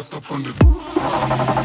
just up from the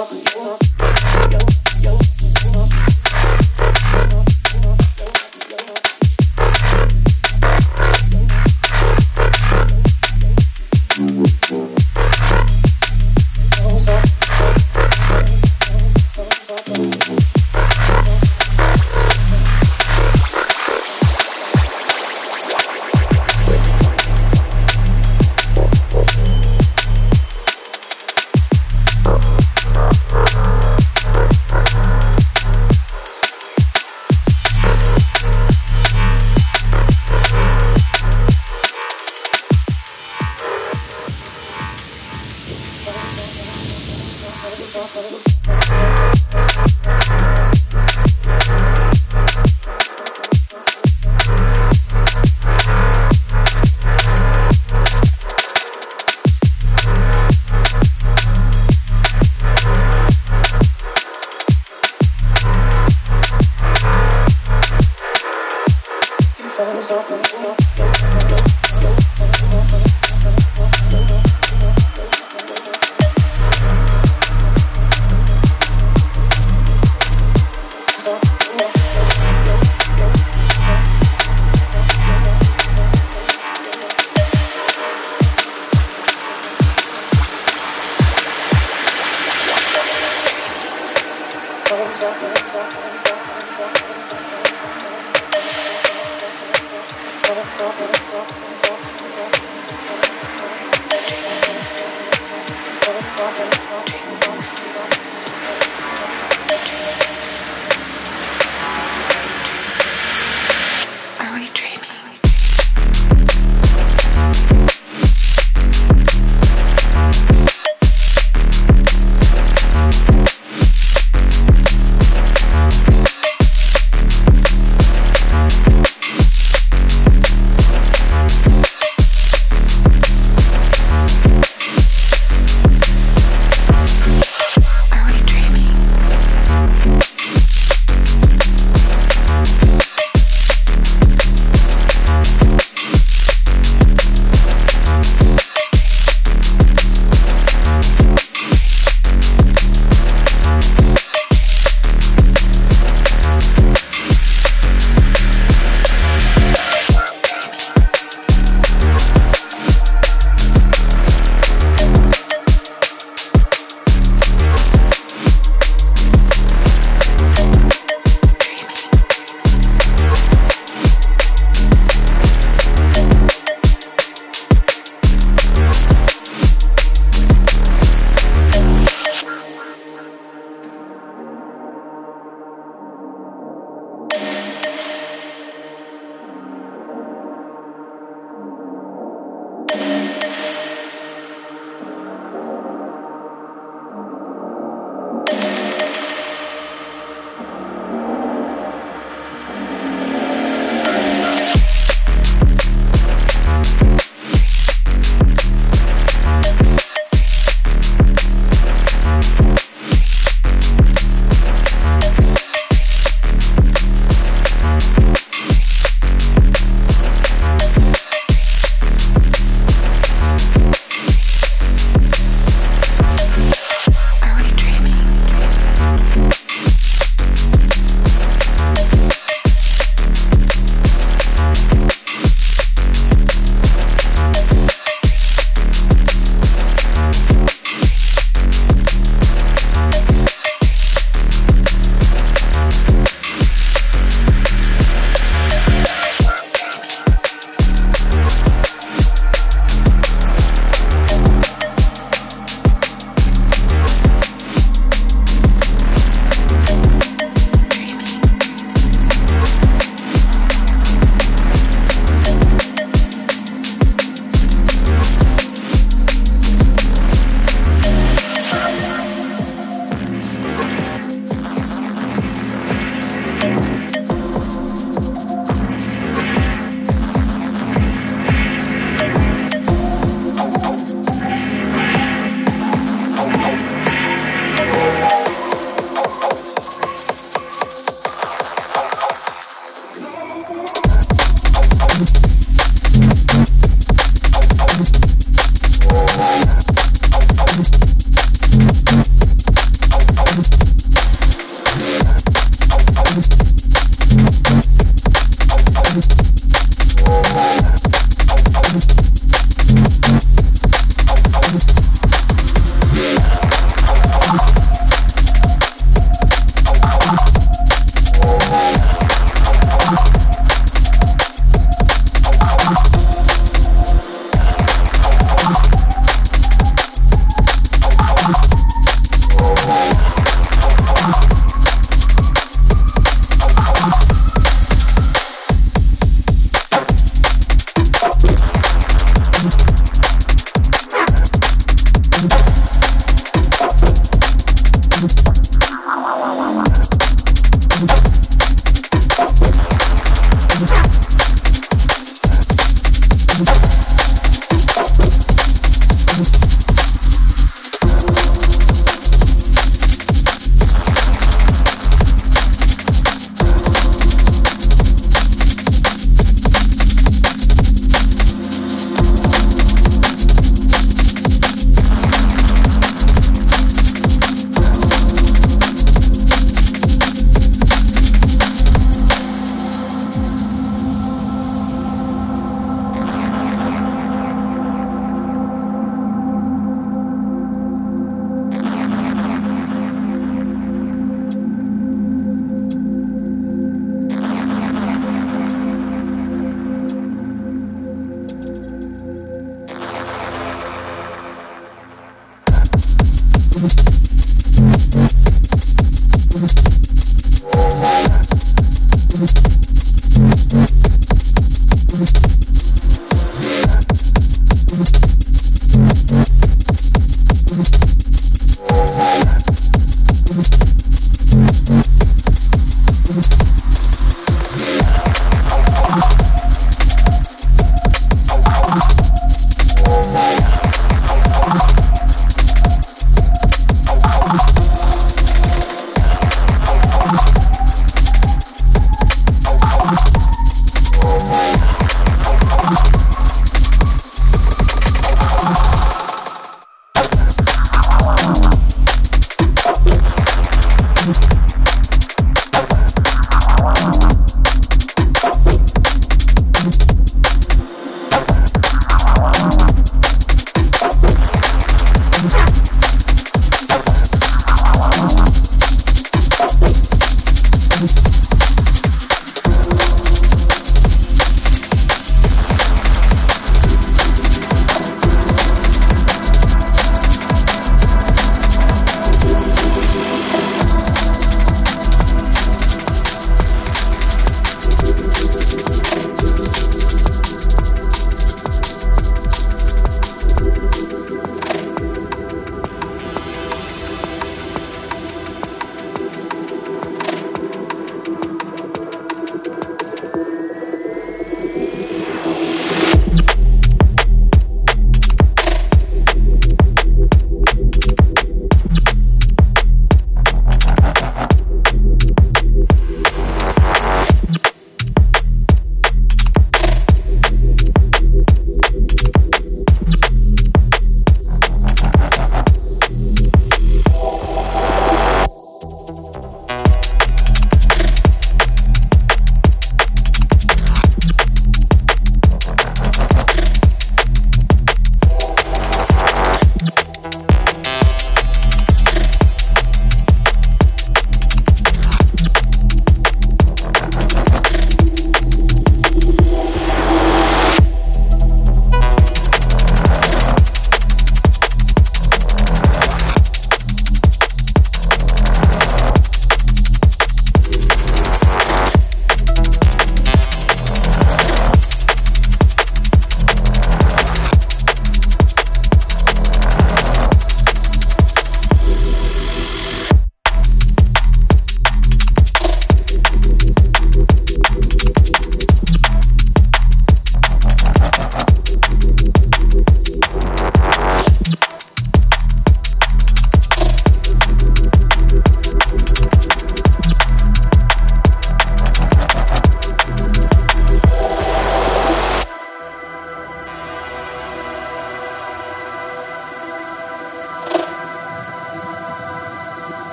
up.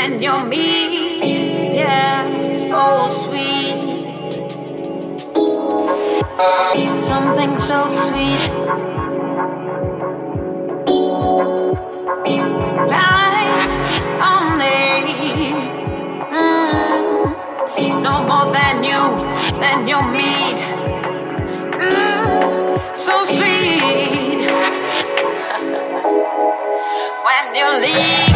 and your meat, yeah, so sweet. Something so sweet. Like only mm, no more than you, than your meat. Mm, so sweet. when you leave.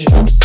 want you.